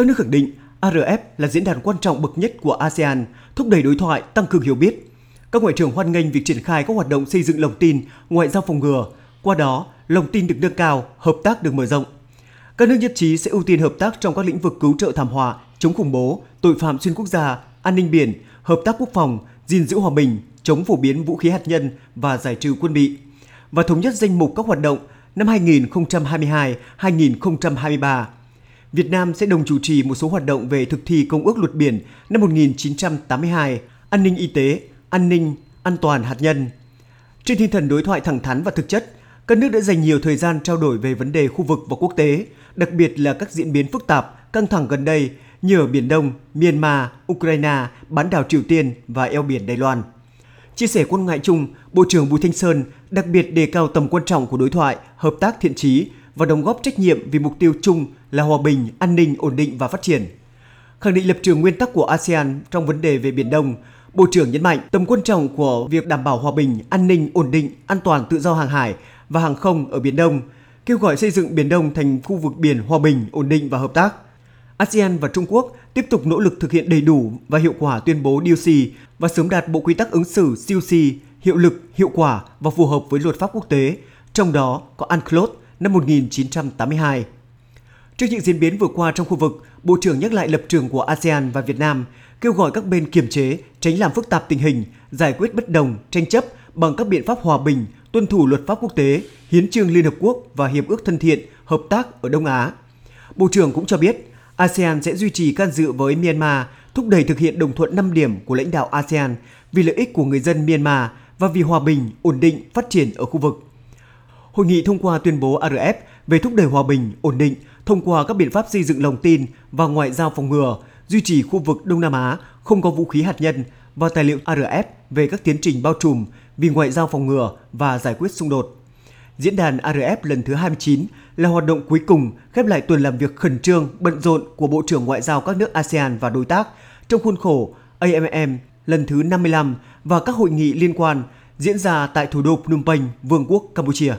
Các nước khẳng định ARF là diễn đàn quan trọng bậc nhất của ASEAN, thúc đẩy đối thoại, tăng cường hiểu biết. Các ngoại trưởng hoan nghênh việc triển khai các hoạt động xây dựng lòng tin, ngoại giao phòng ngừa. Qua đó, lòng tin được nâng cao, hợp tác được mở rộng. Các nước nhất trí sẽ ưu tiên hợp tác trong các lĩnh vực cứu trợ thảm họa, chống khủng bố, tội phạm xuyên quốc gia, an ninh biển, hợp tác quốc phòng, gìn giữ hòa bình, chống phổ biến vũ khí hạt nhân và giải trừ quân bị và thống nhất danh mục các hoạt động năm 2022-2023. Việt Nam sẽ đồng chủ trì một số hoạt động về thực thi Công ước Luật Biển năm 1982, an ninh y tế, an ninh, an toàn hạt nhân. Trên tinh thần đối thoại thẳng thắn và thực chất, các nước đã dành nhiều thời gian trao đổi về vấn đề khu vực và quốc tế, đặc biệt là các diễn biến phức tạp, căng thẳng gần đây như ở Biển Đông, Myanmar, Ukraine, bán đảo Triều Tiên và eo biển Đài Loan. Chia sẻ quan ngại chung, Bộ trưởng Bùi Thanh Sơn đặc biệt đề cao tầm quan trọng của đối thoại, hợp tác thiện trí và đóng góp trách nhiệm vì mục tiêu chung là hòa bình, an ninh, ổn định và phát triển. Khẳng định lập trường nguyên tắc của ASEAN trong vấn đề về Biển Đông, Bộ trưởng nhấn mạnh tầm quan trọng của việc đảm bảo hòa bình, an ninh, ổn định, an toàn tự do hàng hải và hàng không ở Biển Đông, kêu gọi xây dựng Biển Đông thành khu vực biển hòa bình, ổn định và hợp tác. ASEAN và Trung Quốc tiếp tục nỗ lực thực hiện đầy đủ và hiệu quả tuyên bố DOC và sớm đạt bộ quy tắc ứng xử COC hiệu lực, hiệu quả và phù hợp với luật pháp quốc tế, trong đó có UNCLOS năm 1982. Trước những diễn biến vừa qua trong khu vực, Bộ trưởng nhắc lại lập trường của ASEAN và Việt Nam, kêu gọi các bên kiềm chế, tránh làm phức tạp tình hình, giải quyết bất đồng, tranh chấp bằng các biện pháp hòa bình, tuân thủ luật pháp quốc tế, hiến trương Liên Hợp Quốc và Hiệp ước thân thiện, hợp tác ở Đông Á. Bộ trưởng cũng cho biết, ASEAN sẽ duy trì can dự với Myanmar, thúc đẩy thực hiện đồng thuận 5 điểm của lãnh đạo ASEAN vì lợi ích của người dân Myanmar và vì hòa bình, ổn định, phát triển ở khu vực. Hội nghị thông qua tuyên bố ARF về thúc đẩy hòa bình, ổn định thông qua các biện pháp xây dựng lòng tin và ngoại giao phòng ngừa, duy trì khu vực Đông Nam Á không có vũ khí hạt nhân và tài liệu ARF về các tiến trình bao trùm vì ngoại giao phòng ngừa và giải quyết xung đột. Diễn đàn ARF lần thứ 29 là hoạt động cuối cùng khép lại tuần làm việc khẩn trương, bận rộn của Bộ trưởng Ngoại giao các nước ASEAN và đối tác trong khuôn khổ AMM lần thứ 55 và các hội nghị liên quan diễn ra tại thủ đô Phnom Penh, Vương quốc Campuchia.